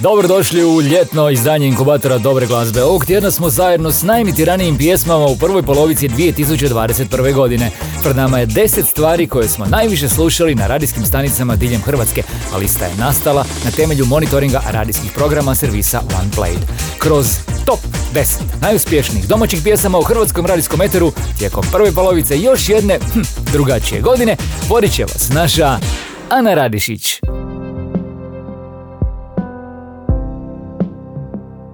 Dobrodošli u ljetno izdanje inkubatora dobre glazbe. Ovog tjedna smo zajedno s najimitiranijim pjesmama u prvoj polovici 2021. godine. Pred nama je 10 stvari koje smo najviše slušali na radijskim stanicama diljem Hrvatske, a lista je nastala na temelju monitoringa radijskih programa servisa OnePlayed. Kroz top 10 najuspješnijih domaćih pjesama u hrvatskom radijskom eteru tijekom prve polovice još jedne hm, drugačije godine vodit će vas naša Ana Radišić.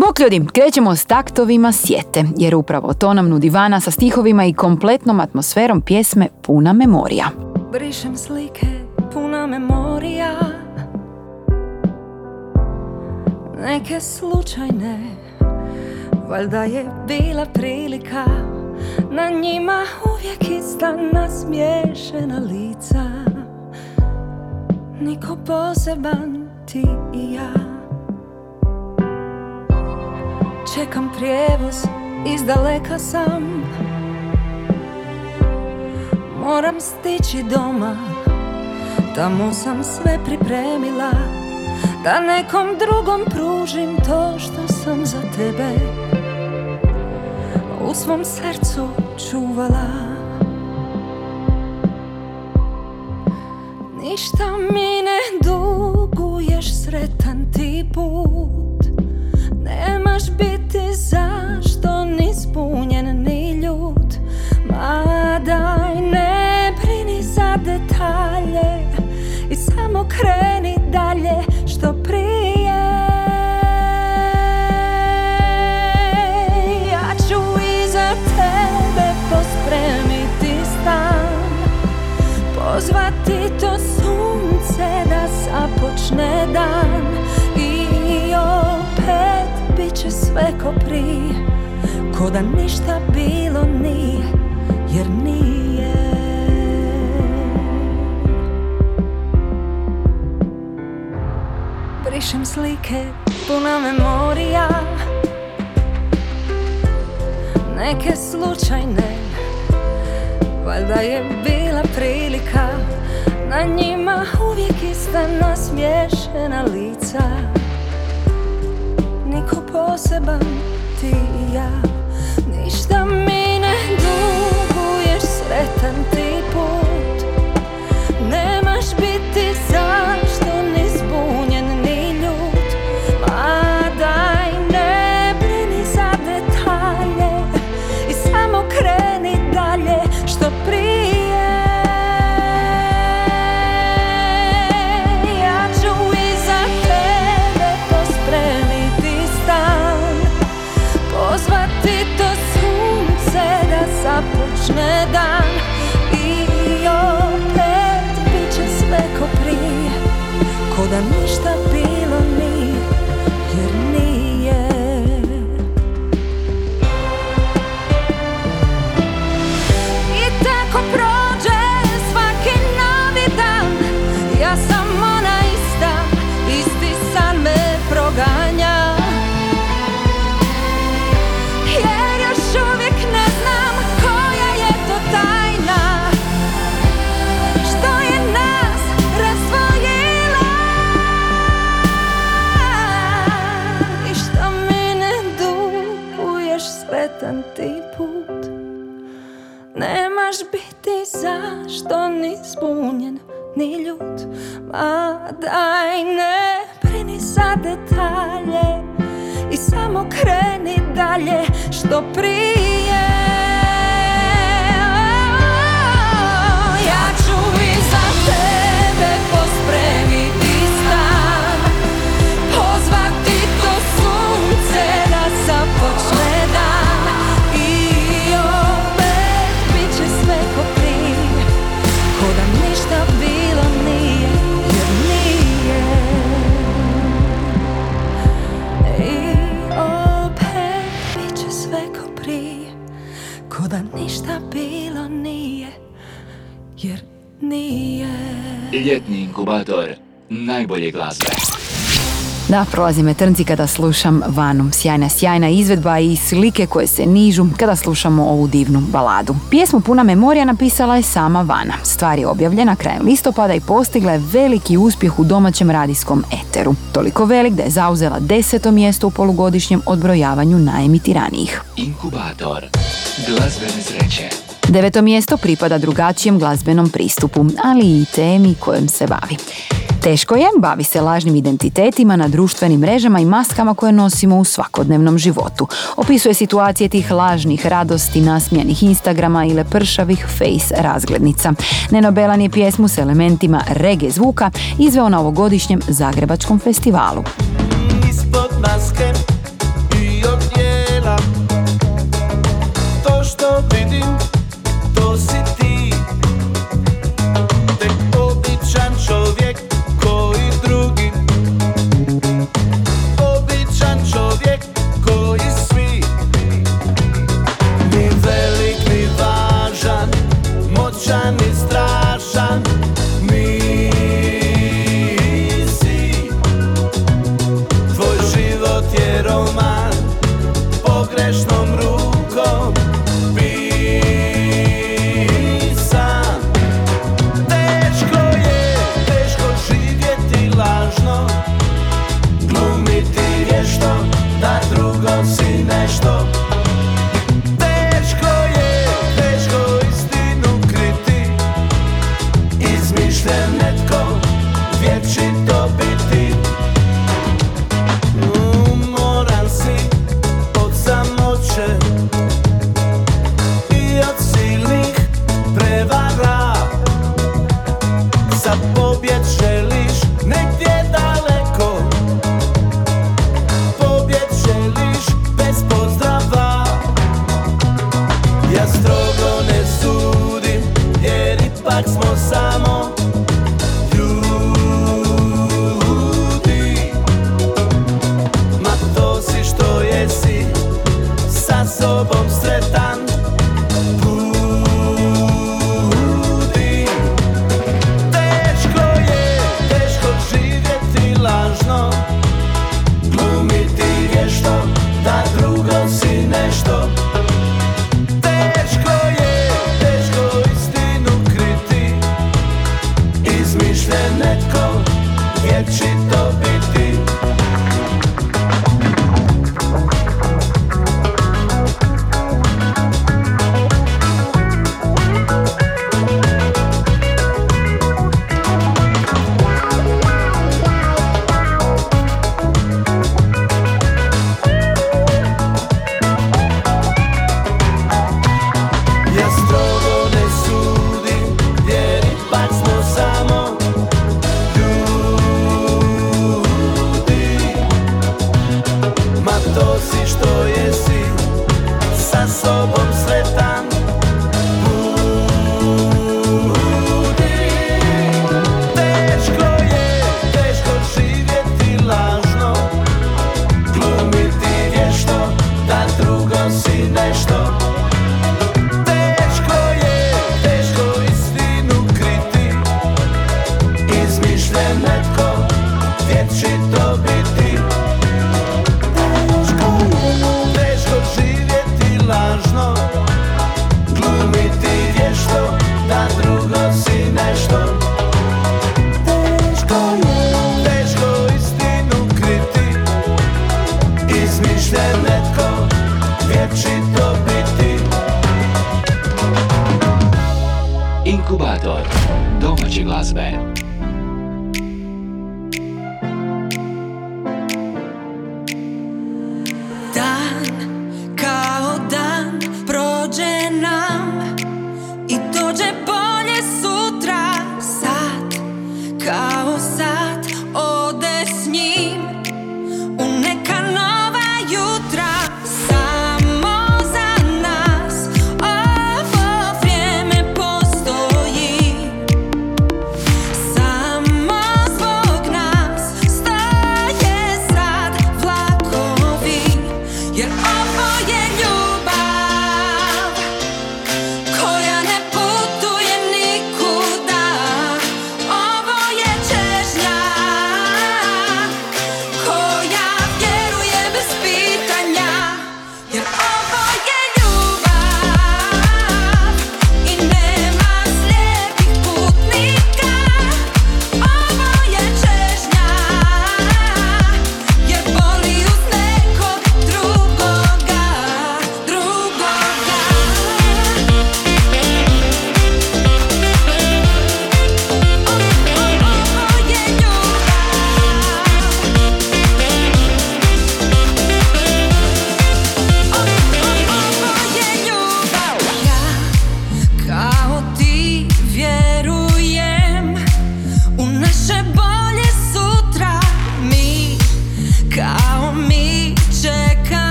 Bok ljudi, krećemo s taktovima sjete, jer upravo to nam nudi Vana sa stihovima i kompletnom atmosferom pjesme Puna memorija. Brišem slike, puna memorija. Neke slučajne Valjda je bila prilika. Na njima uvijek ista nasmiješena lica. Niko poseban ti i ja Čekam prijevoz, iz daleka sam. Moram stići doma Tamo sam sve pripremila. Da nekom drugom pružim to što sam za tebe U svom srcu čuvala. Ništa mi ne duguješ sretan ti put Nemaš biti zašto ni spunjen ni ljut Ma daj ne brini za detalje I samo kreni sve ko prije Ko da ništa bilo nije Jer nije. Brišem slike, puna memorija Neke slučajne Valjda je bila prilika Na njima uvijek ista nasmiješena lica Niko poseban ti dalje što inkubator najbolje glazbe. Da, prolazi me trnci kada slušam Vanu. Sjajna, sjajna izvedba i slike koje se nižu kada slušamo ovu divnu baladu. Pjesmu Puna memorija napisala je sama Vana. Stvar je objavljena krajem listopada i postigla je veliki uspjeh u domaćem radijskom eteru. Toliko velik da je zauzela deseto mjesto u polugodišnjem odbrojavanju najemitiranijih. Inkubator glazbene sreće. Deveto mjesto pripada drugačijem glazbenom pristupu, ali i temi kojom se bavi. Teško je, bavi se lažnim identitetima na društvenim mrežama i maskama koje nosimo u svakodnevnom životu. Opisuje situacije tih lažnih radosti, nasmijanih Instagrama ili pršavih face razglednica. Neno Belan je pjesmu s elementima rege zvuka izveo na ovogodišnjem Zagrebačkom festivalu. Ispod maske i odjela To što vidim,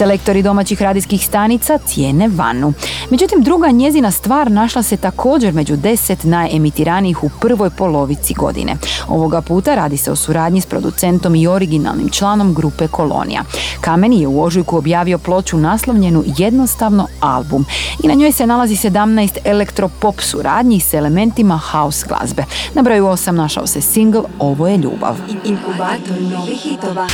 Selektori domaćih radijskih stanica cijene Vanu. Međutim, druga njezina stvar našla se također među deset najemitiranijih u prvoj polovici godine. Ovoga puta radi se o suradnji s producentom i originalnim članom grupe Kolonija. Kameni je u ožujku objavio ploču naslovljenu jednostavno album i na njoj se nalazi 17 elektropop suradnji s elementima house glazbe. Na broju 8 našao se single Ovo je ljubav. Inkubator novih hitova.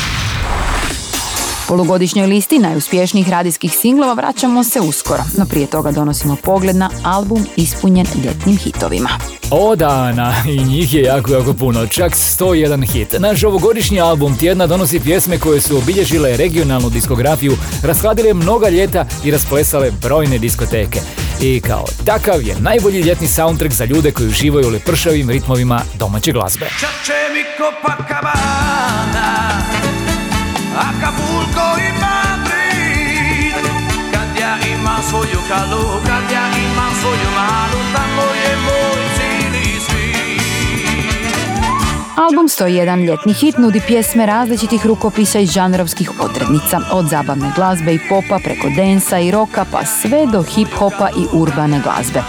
Polugodišnjoj listi najuspješnijih radijskih singlova vraćamo se uskoro, no prije toga donosimo pogled na album ispunjen ljetnim hitovima. O dana, i njih je jako, jako puno, čak 101 hit. Naš ovogodišnji album tjedna donosi pjesme koje su obilježile regionalnu diskografiju, rashladile mnoga ljeta i rasplesale brojne diskoteke. I kao takav je najbolji ljetni soundtrack za ljude koji uživaju u lepršavim ritmovima domaće glazbe. C'è mi Copacabana Acapulco i Madrid. Kad ja imam svoju kalu Kad ja imam svoju malu Tamo je moj Album 101 ljetni hit nudi pjesme različitih rukopisa i žanrovskih odrednica, od zabavne glazbe i popa preko densa i roka pa sve do hip-hopa i urbane glazbe.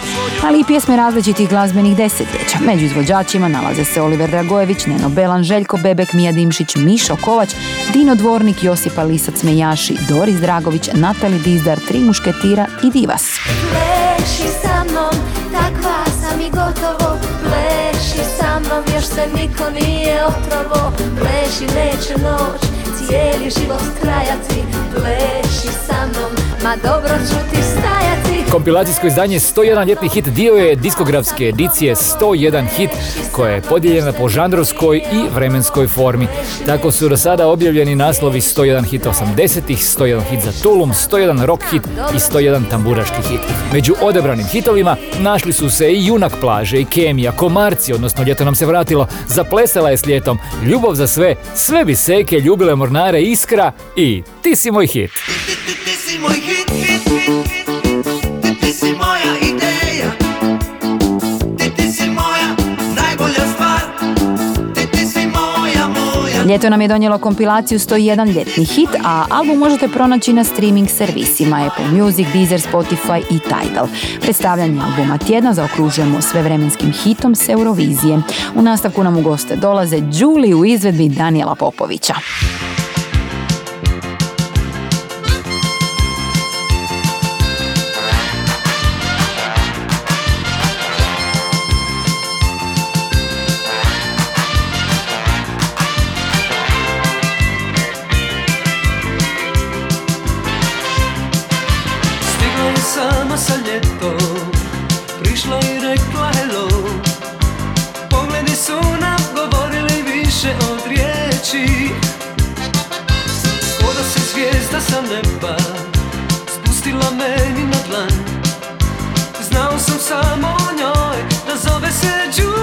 Ali i pjesme različitih glazbenih desetljeća. Među izvođačima nalaze se Oliver Dragojević, Neno Belan, Željko Bebek, Mija Dimšić, Mišo Kovač, Dino Dvornik, Josipa Lisac Mejaši, Doris Dragović, Natali Dizdar, Tri mušketira i Divas. Pleši sa mnom, takva sam i gotovo Pleši sa mnom, još se niko nije otrovo Pleši neće noć, cijeli život trajati. Pleši sa mnom, ma dobro ću ti stajati Kompilacijsko izdanje 101 ljetni hit dio je diskografske edicije 101 hit koja je podijeljena po žanrovskoj i vremenskoj formi. Tako su do sada objavljeni naslovi 101 hit 80-ih, 101 hit za Tulum, 101 rock hit i 101 tamburaški hit. Među odabranim hitovima našli su se i Junak plaže i Kemija, Komarci, odnosno ljeto nam se vratilo, Zaplesala je s ljetom, Ljubav za sve, Sve bi seke, Ljubile mornare, Iskra i Ti si moj hit. Ti si moj hit Ti, si moja ideja Ljeto nam je donijelo kompilaciju 101 ljetni hit, a album možete pronaći na streaming servisima Apple Music, Deezer, Spotify i Tidal. Predstavljanje albuma tjedna zaokružujemo sve vremenskim hitom s Eurovizije. U nastavku nam u goste dolaze Julie u izvedbi Daniela Popovića. Sama sa ljetom Prišla i rekla hello. Pogledi su nam govorili više od riječi. Ko da se zvijezda sa neba Spustila meni na dlan. Znao sam samo o njoj Da zove se Julie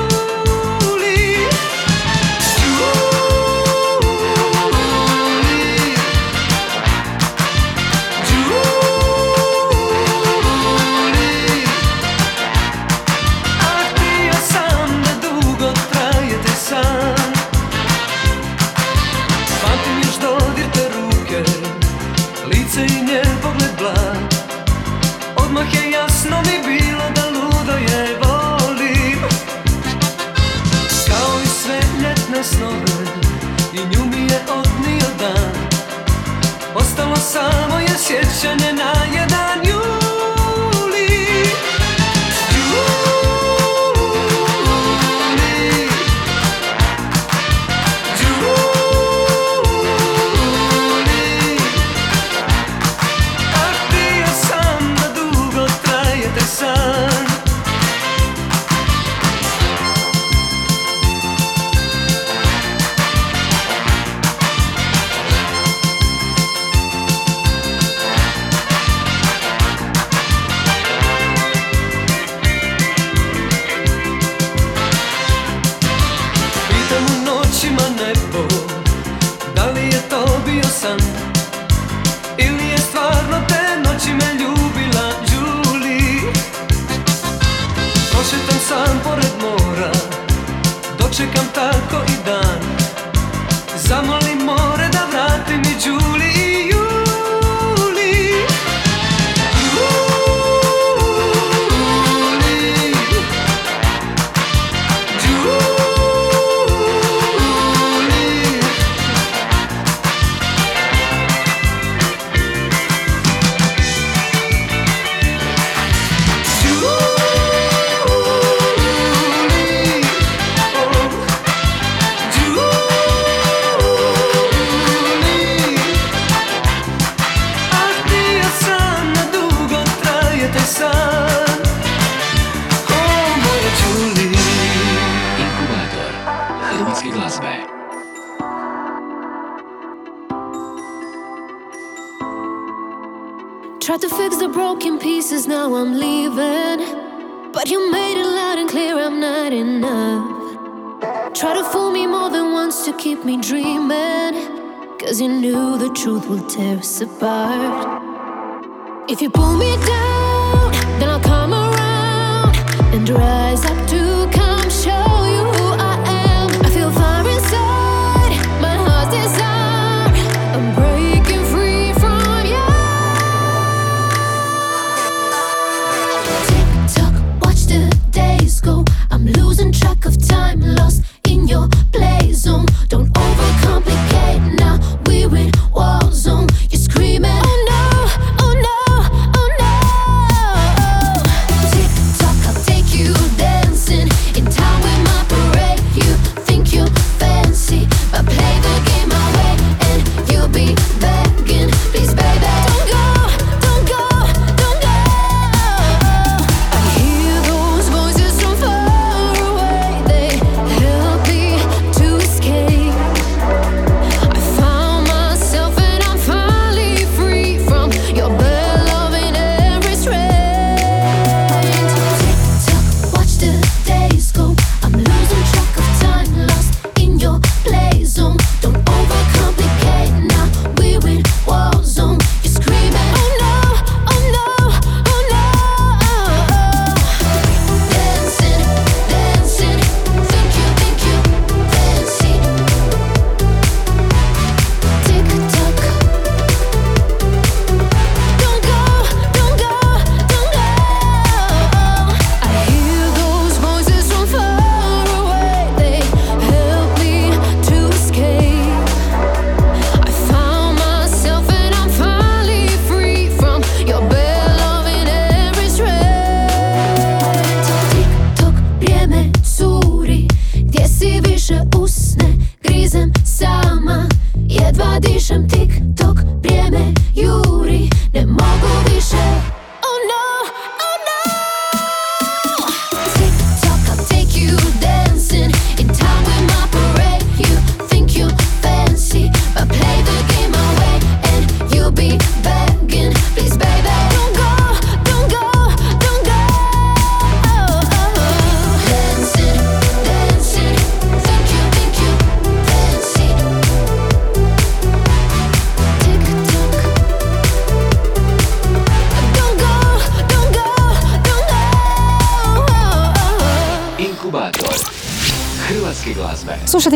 will tear us apart. If you pull me down, then I'll come around and rise up to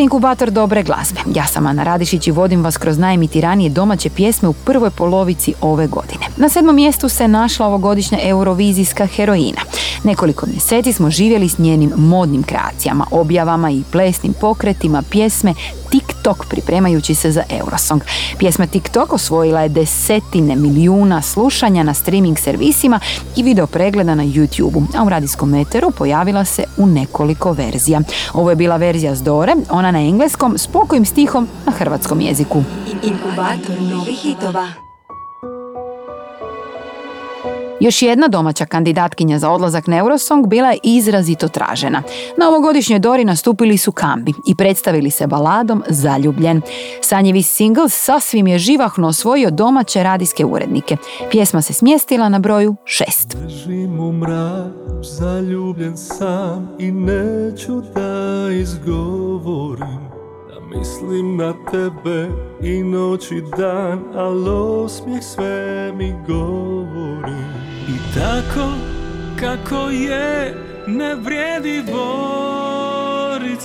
inkubator dobre glazbe. Ja sam Ana Radišić i vodim vas kroz najemitiranije domaće pjesme u prvoj polovici ove godine. Na sedmom mjestu se našla ovogodišnja eurovizijska heroina. Nekoliko mjeseci smo živjeli s njenim modnim kreacijama, objavama i plesnim pokretima pjesme TikTok pripremajući se za Eurosong. Pjesma TikTok osvojila je desetine milijuna slušanja na streaming servisima i video pregleda na YouTube-u, a u radijskom meteru pojavila se u nekoliko verzija. Ovo je bila verzija s Dore, ona na engleskom s pokojim stihom na hrvatskom jeziku. Inkubator novih hitova. Još jedna domaća kandidatkinja za odlazak na Eurosong bila je izrazito tražena. Na ovogodišnjoj Dori nastupili su Kambi i predstavili se baladom Zaljubljen. Sanjevi single sasvim je živahno osvojio domaće radijske urednike. Pjesma se smjestila na broju šest. Ležim u mraku, zaljubljen sam i neću da izgovorim mislim na tebe i noć i dan, al osmijeh sve mi govori tako kako je, ne vrijedi borit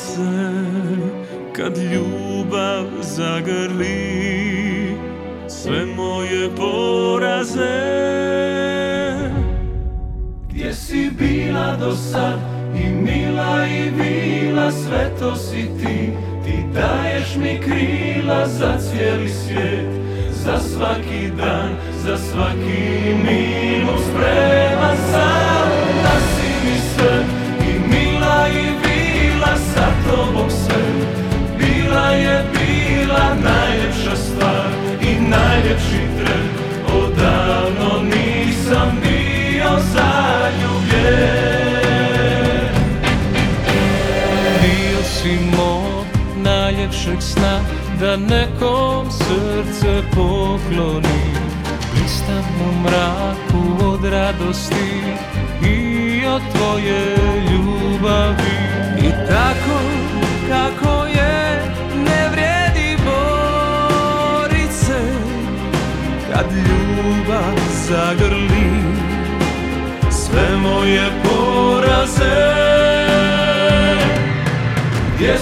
Kad ljubav zagrli sve moje poraze. Gdje si bila do sad i mila i bila sve to si ti. Ti daješ mi krila za cijeli svijet Za svaki dan, za svaki minus Spreman sam. Da si mi sve I mila i bila sa tobom sve. Bila je bila najljepša stvar I najljepši tren. Odavno nisam bio zaljubljen. Dio si mog najljepšeg sna Da nekom srce poklonim Listam u mraku od radosti i od tvoje ljubavi. I tako kako je ne vrijedi borit se. Kad ljubav zagrli sve moje poraze. Gdje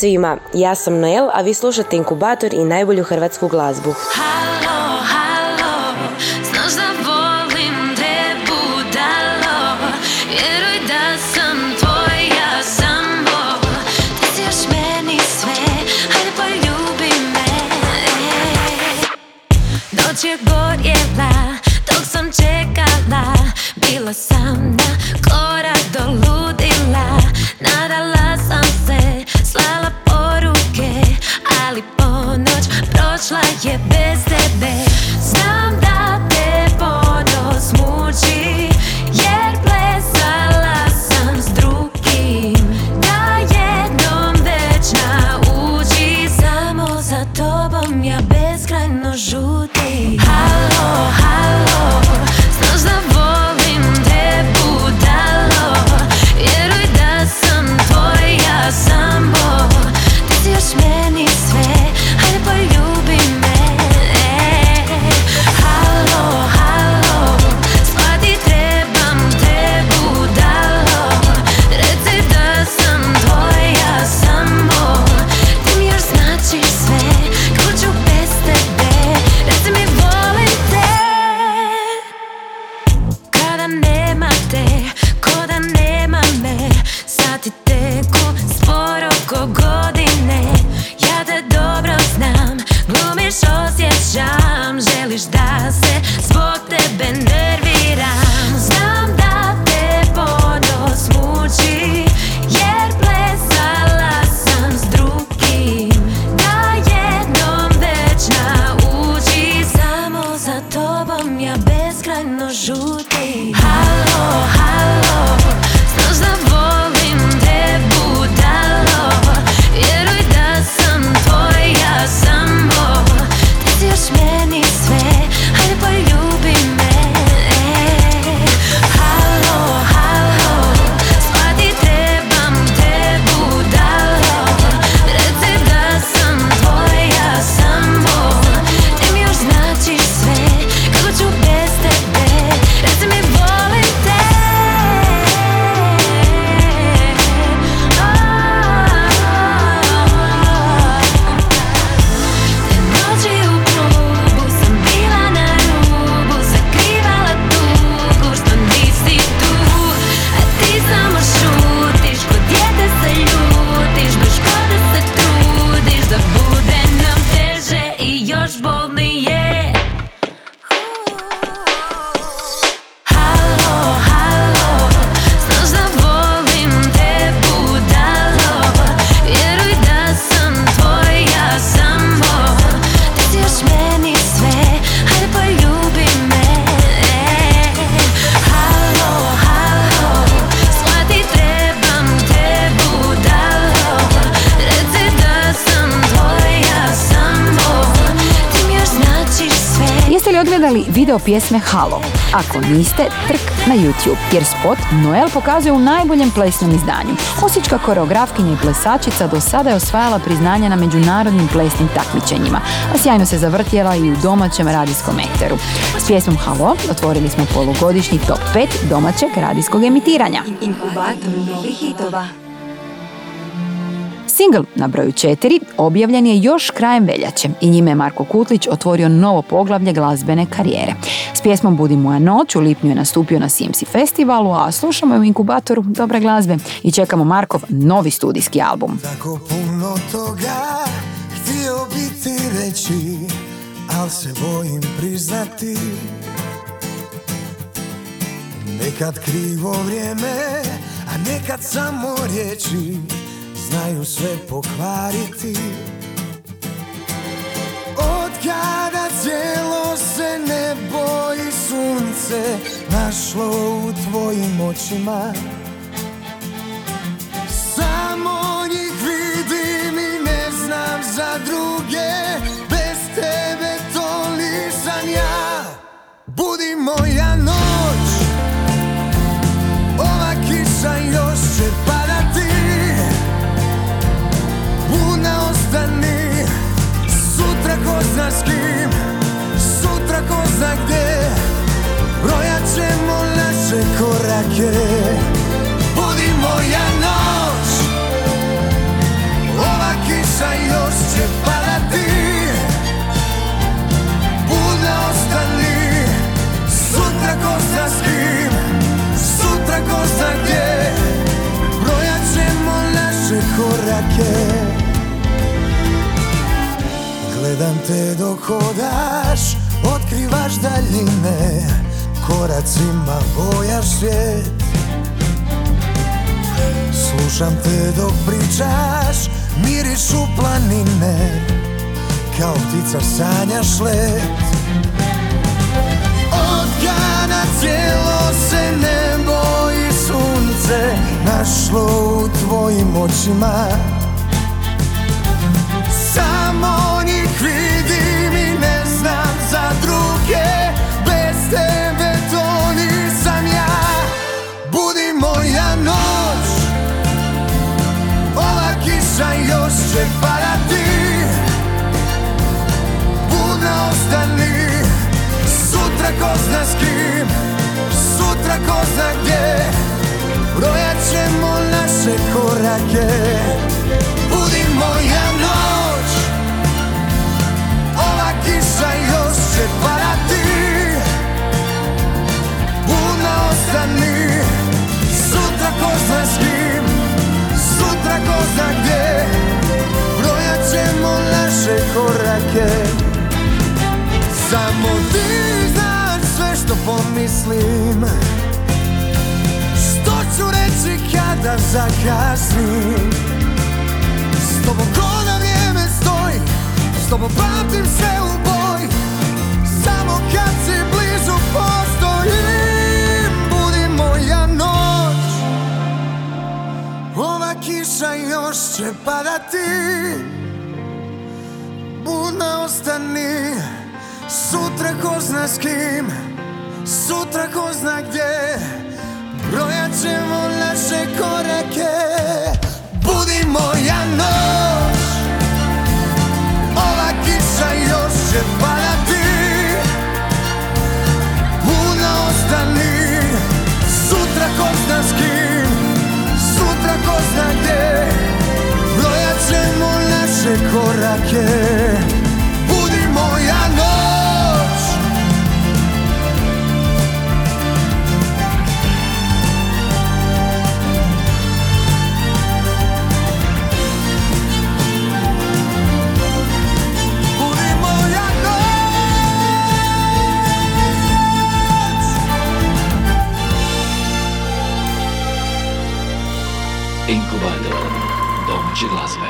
svima, ja sam Noel, a vi slušate Inkubator i najbolju hrvatsku glazbu. Halo, halo, znaš da volim te budalo. Vjeruj da sam tvoja samo. Ti si još meni sve, hajde poljubi me. Noć je gorjela, dok sam čekala. Bila sam na korak do ludila Nadala prošla je bez tebe pjesme Halo? Ako niste, trk na YouTube, jer spot Noel pokazuje u najboljem plesnom izdanju. Osječka koreografkinja i plesačica do sada je osvajala priznanja na međunarodnim plesnim takmičenjima, a sjajno se zavrtjela i u domaćem radijskom eteru. S pjesmom Halo otvorili smo polugodišnji top 5 domaćeg radijskog emitiranja. Inkubator novih hitova. Singl na broju 4 objavljen je još krajem veljače i njime je Marko Kutlić otvorio novo poglavlje glazbene karijere. S pjesmom Budi moja noć u lipnju je nastupio na CMC festivalu, a slušamo je u inkubatoru dobre glazbe i čekamo Markov novi studijski album. Tako puno toga htio bi ti reći, al se bojim priznati. Nekad krivo vrijeme, a nekad samo riječi znaju sve pokvariti. Od kada cijelo se nebo i sunce našlo u tvojim očima, samo njih vidim i ne znam za druge. Bez tebe to nisam ja. Budi moja noć. Ova kiša još će padati zna gdje? Brojat ćemo naše korake. Budi moja noć. Ova kiša još će padati. Budna ostani. Sutra ko zna s kim Sutra ko zna gdje? Brojat ćemo naše korake. Gledam te dok hodaš Otkrivaš daljine Koracima bojaš svijet. Slušam te dok pričaš Mirišu planine Kao ptica sanjaš let. Od kada cijelo se nebo i sunce Našlo u tvojim očima naše korake. Budi moja noć. Ova kiša još će padati Budna ostani. Sutra ko zna s kim Sutra ko zna gdje. Brojat ćemo naše korake. Samo ti znaš sve što pomislim ću reći kada zakasnim. S tobom ko na vrijeme stoji S tobom pamtim sve u boj Samo kad si blizu postojim Budi moja noć. Ova kiša još će padati Budna ostani. Sutra ko zna s kim Sutra ko zna gdje Brojat ćemo naše korake. Budi moja noć. Ova kiša još će padati. Budna ostani. Sutra ko zna s kim. Sutra ko zna gdje. Brojat ćemo naše korake domaće glazbe.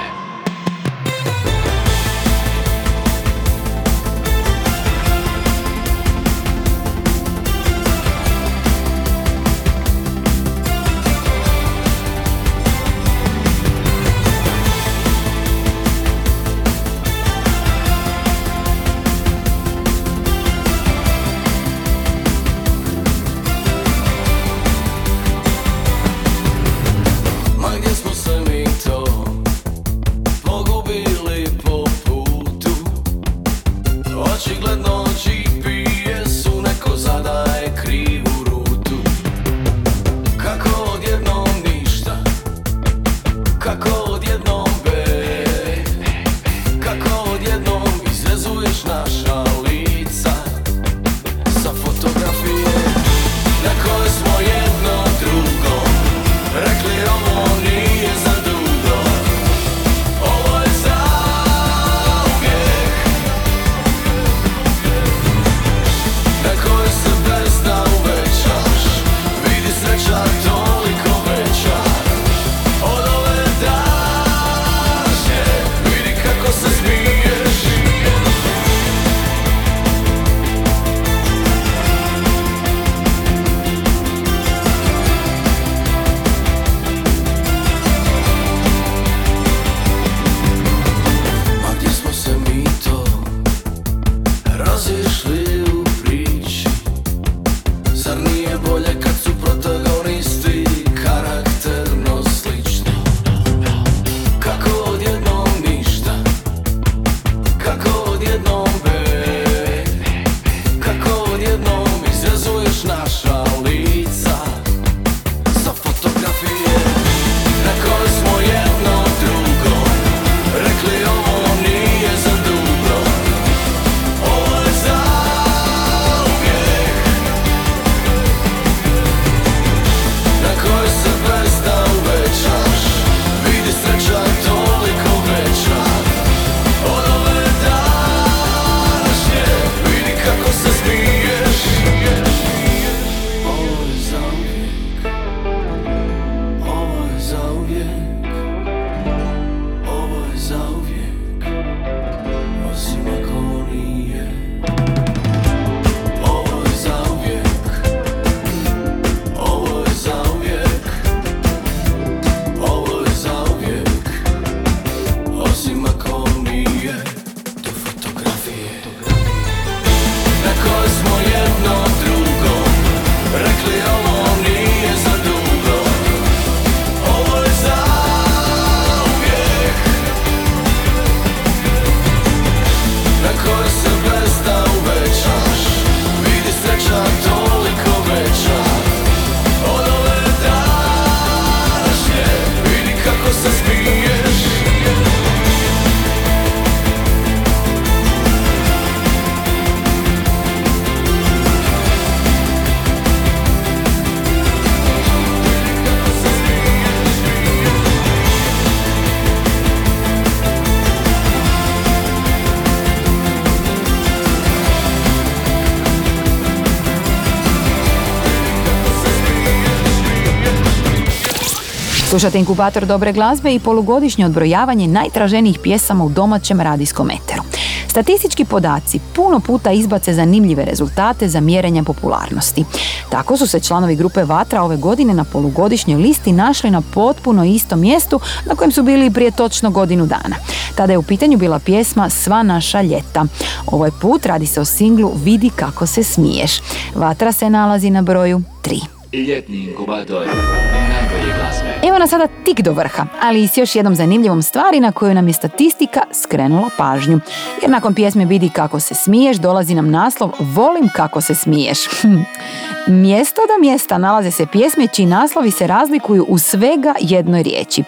Slušate inkubator dobre glazbe i polugodišnje odbrojavanje najtraženijih pjesama u domaćem radijskom eteru. Statistički podaci puno puta izbace zanimljive rezultate za mjerenje popularnosti. Tako su se članovi grupe Vatra ove godine na polugodišnjoj listi našli na potpuno istom mjestu na kojem su bili prije točno godinu dana. Tada je u pitanju bila pjesma Sva naša ljeta. Ovaj put radi se o singlu Vidi kako se smiješ. Vatra se nalazi na broju 3. Ljetni inkubator. Evo nas sada tik do vrha, ali i s još jednom zanimljivom stvari na koju nam je statistika skrenula pažnju. Jer nakon pjesme Vidi kako se smiješ dolazi nam naslov Volim kako se smiješ. Hm. Mjesto do mjesta nalaze se pjesme čiji naslovi se razlikuju u svega jednoj riječi.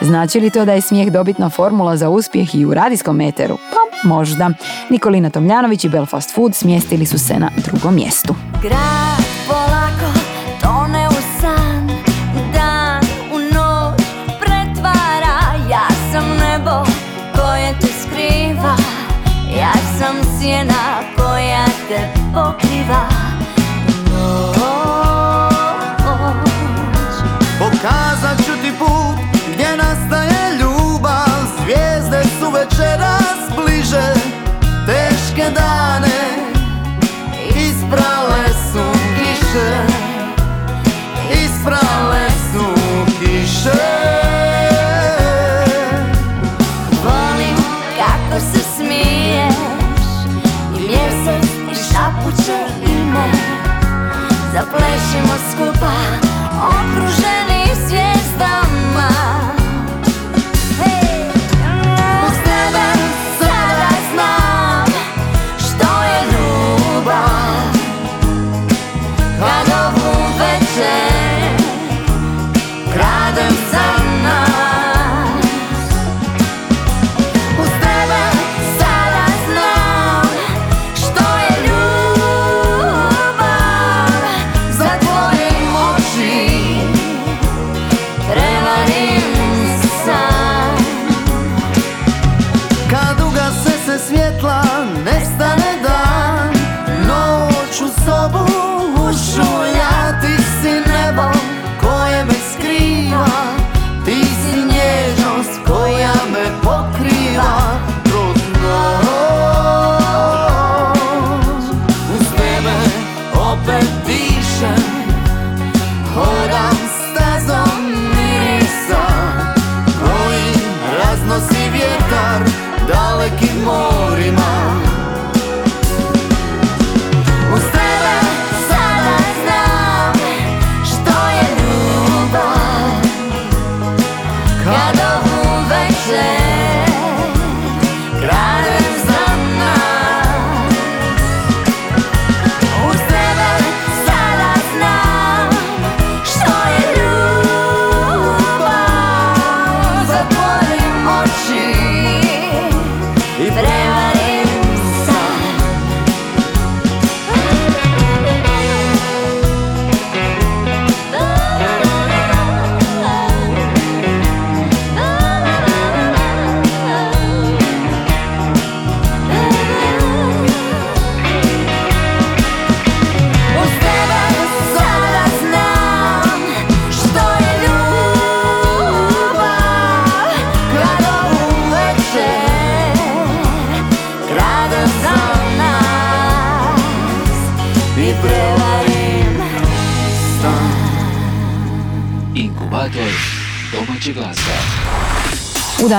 Znači li to da je smijeh dobitna formula za uspjeh i u radijskom meteru? Pa možda. Nikolina Tomljanović i Belfast Food smjestili su se na drugom mjestu. Grad polako koja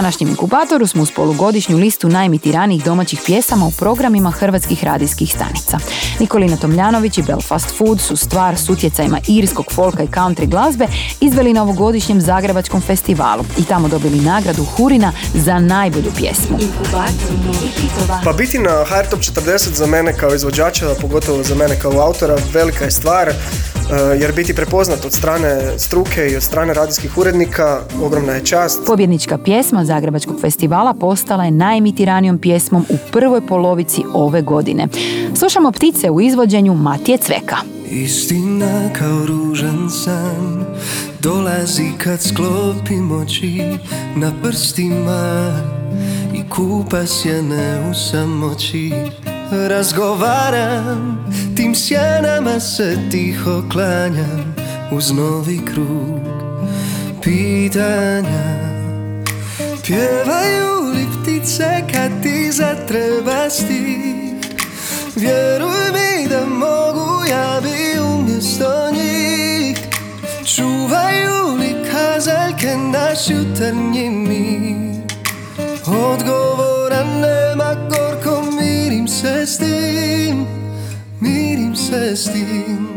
današnjem inkubatoru smo uz polugodišnju listu najemitiranijih domaćih pjesama u programima hrvatskih radijskih stanica. Nikolina Tomljanović i Belfast Food su stvar s utjecajima irskog folka i country glazbe izveli na ovogodišnjem Zagrebačkom festivalu i tamo dobili nagradu Hurina za najbolju pjesmu. Pa biti na HR Top 40 za mene kao izvođača, pogotovo za mene kao autora, velika je stvar, jer biti prepoznat od strane struke i od strane radijskih urednika, ogromna je čast. Pobjednička pjesma Zagrebačkog festivala postala je najemitiranijom pjesmom u prvoj polovici ove godine. Slušamo ptice u izvođenju Matije Cveka. Istina kao ružan san Dolazi kad sklopim oči na prstima I kupa sjene u samoći Razgovaram, tim sjenama se tiho klanjam Uz novi krug pitanja. Pjevaju li ptice kad ti zatreba stih? Vjeruj mi da mogu ja bi umjesto njih. Čuvaju li kazaljke naš jutarnji mir? Odgovora nema gorko se s tim Mirim se s tim.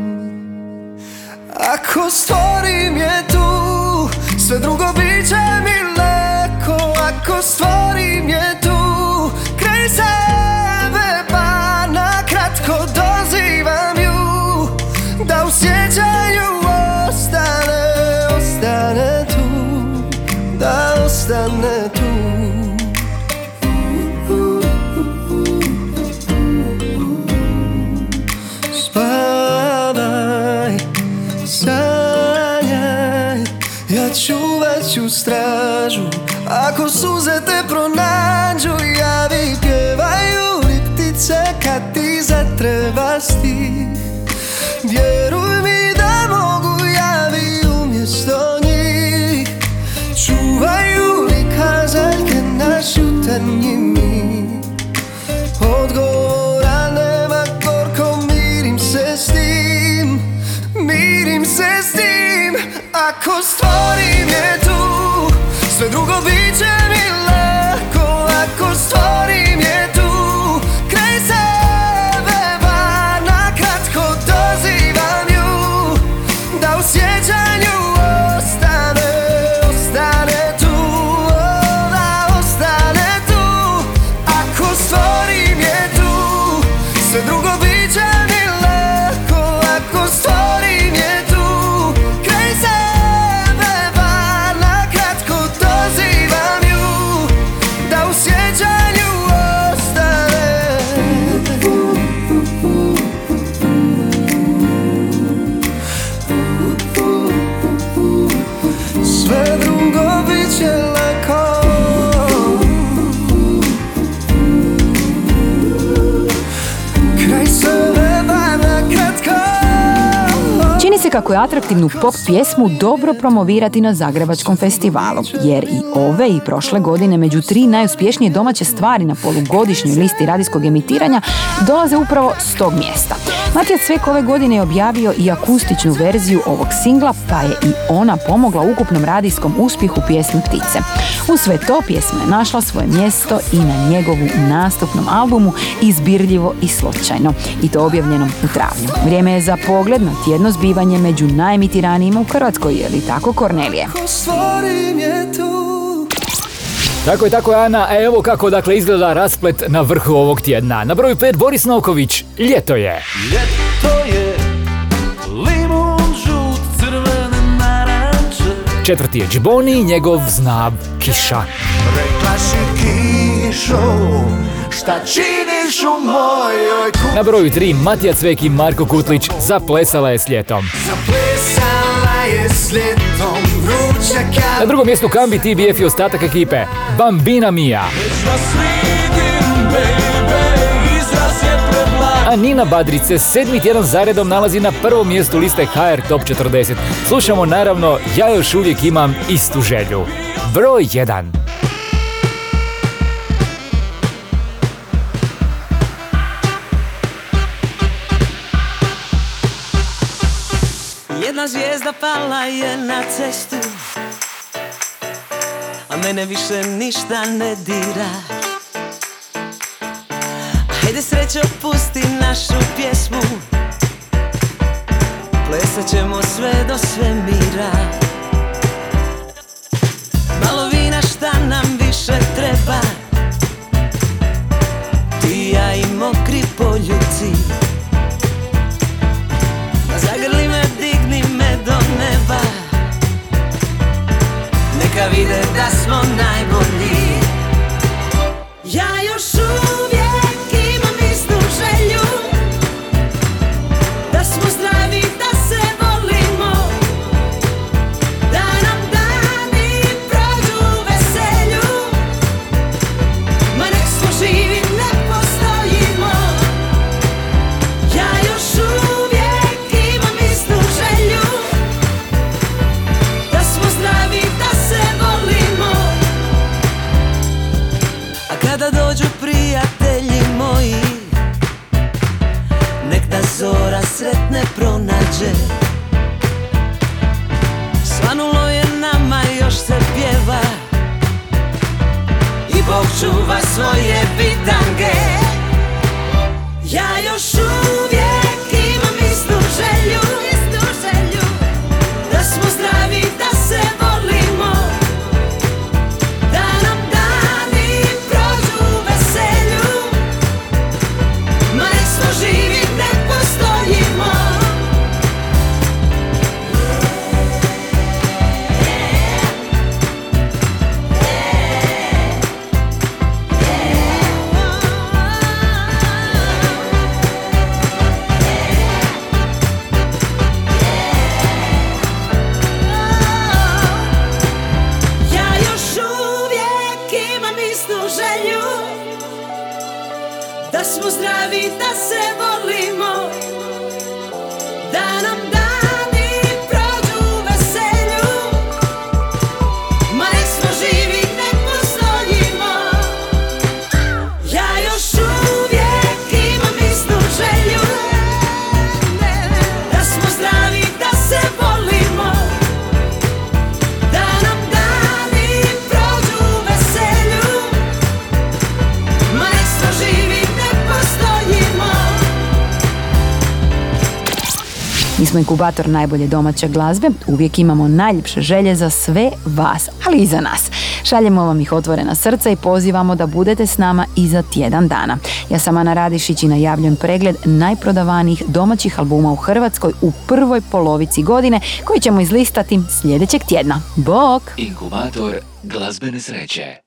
Ako stvorim je tu Sve drugo bit će mi lako. Ako stvorim je tu čuvat ću stražu. Ako suze te pronađu Javi pjevaju li ptice kad ti zatreba stih Vjeruj mi da mogu javi umjesto njih. Čuvaju li kazaljke naš jutarnji Ako stvorim je tu Sve drugo bit će mi kako je atraktivnu pop pjesmu dobro promovirati na Zagrebačkom festivalu, jer i ove i prošle godine među tri najuspješnije domaće stvari na polugodišnjoj listi radijskog emitiranja dolaze upravo s tog mjesta. Matija Cvek ove godine je objavio i akustičnu verziju ovog singla, pa je i ona pomogla ukupnom radijskom uspjehu pjesme Ptice. U sve to pjesma je našla svoje mjesto i na njegovu nastupnom albumu Izbirljivo i slučajno, i to objavljenom u travnju. Vrijeme je za pogled na tjedno zbivanje među najemitiranijima u Hrvatskoj, je li tako Kornelije? Tako je, tako je, Ana. A Evo kako dakle izgleda rasplet na vrhu ovog tjedna. Na broju 5 Boris Novković, ljeto je. Ljeto je limun, žut, crvene naranče Četvrti je Džiboni njegov znab Kiša. Rekla si kišo Šta kući Na broju 3 Matija Cvek i Marko Kutlić zaplesala je s ljetom. Zaplesala je s ljetom Vruća Na drugom mjestu Kambi TBF i ostatak ekipe Bambina Mia. A Nina Badrić se sedmi tjedan zaredom nalazi na prvom mjestu liste HR Top 40. Slušamo naravno Ja još uvijek imam istu želju. Broj 1. Jedna zvijezda pala je na cestu A mene više ništa ne dira. Hajde srećo pusti našu pjesmu Plesat ćemo sve do svemira. Malo vina šta nam više treba Ti ja i mokri poljuci neba Neka vide da smo najbolji svoje bitange inkubator najbolje domaće glazbe, uvijek imamo najljepše želje za sve vas, ali i za nas. Šaljemo vam ih otvorena srca i pozivamo da budete s nama i za tjedan dana. Ja sam Ana Radišić i najavljujem pregled najprodavanijih domaćih albuma u Hrvatskoj u prvoj polovici godine koji ćemo izlistati sljedećeg tjedna. Bok! Inkubator glazbene sreće.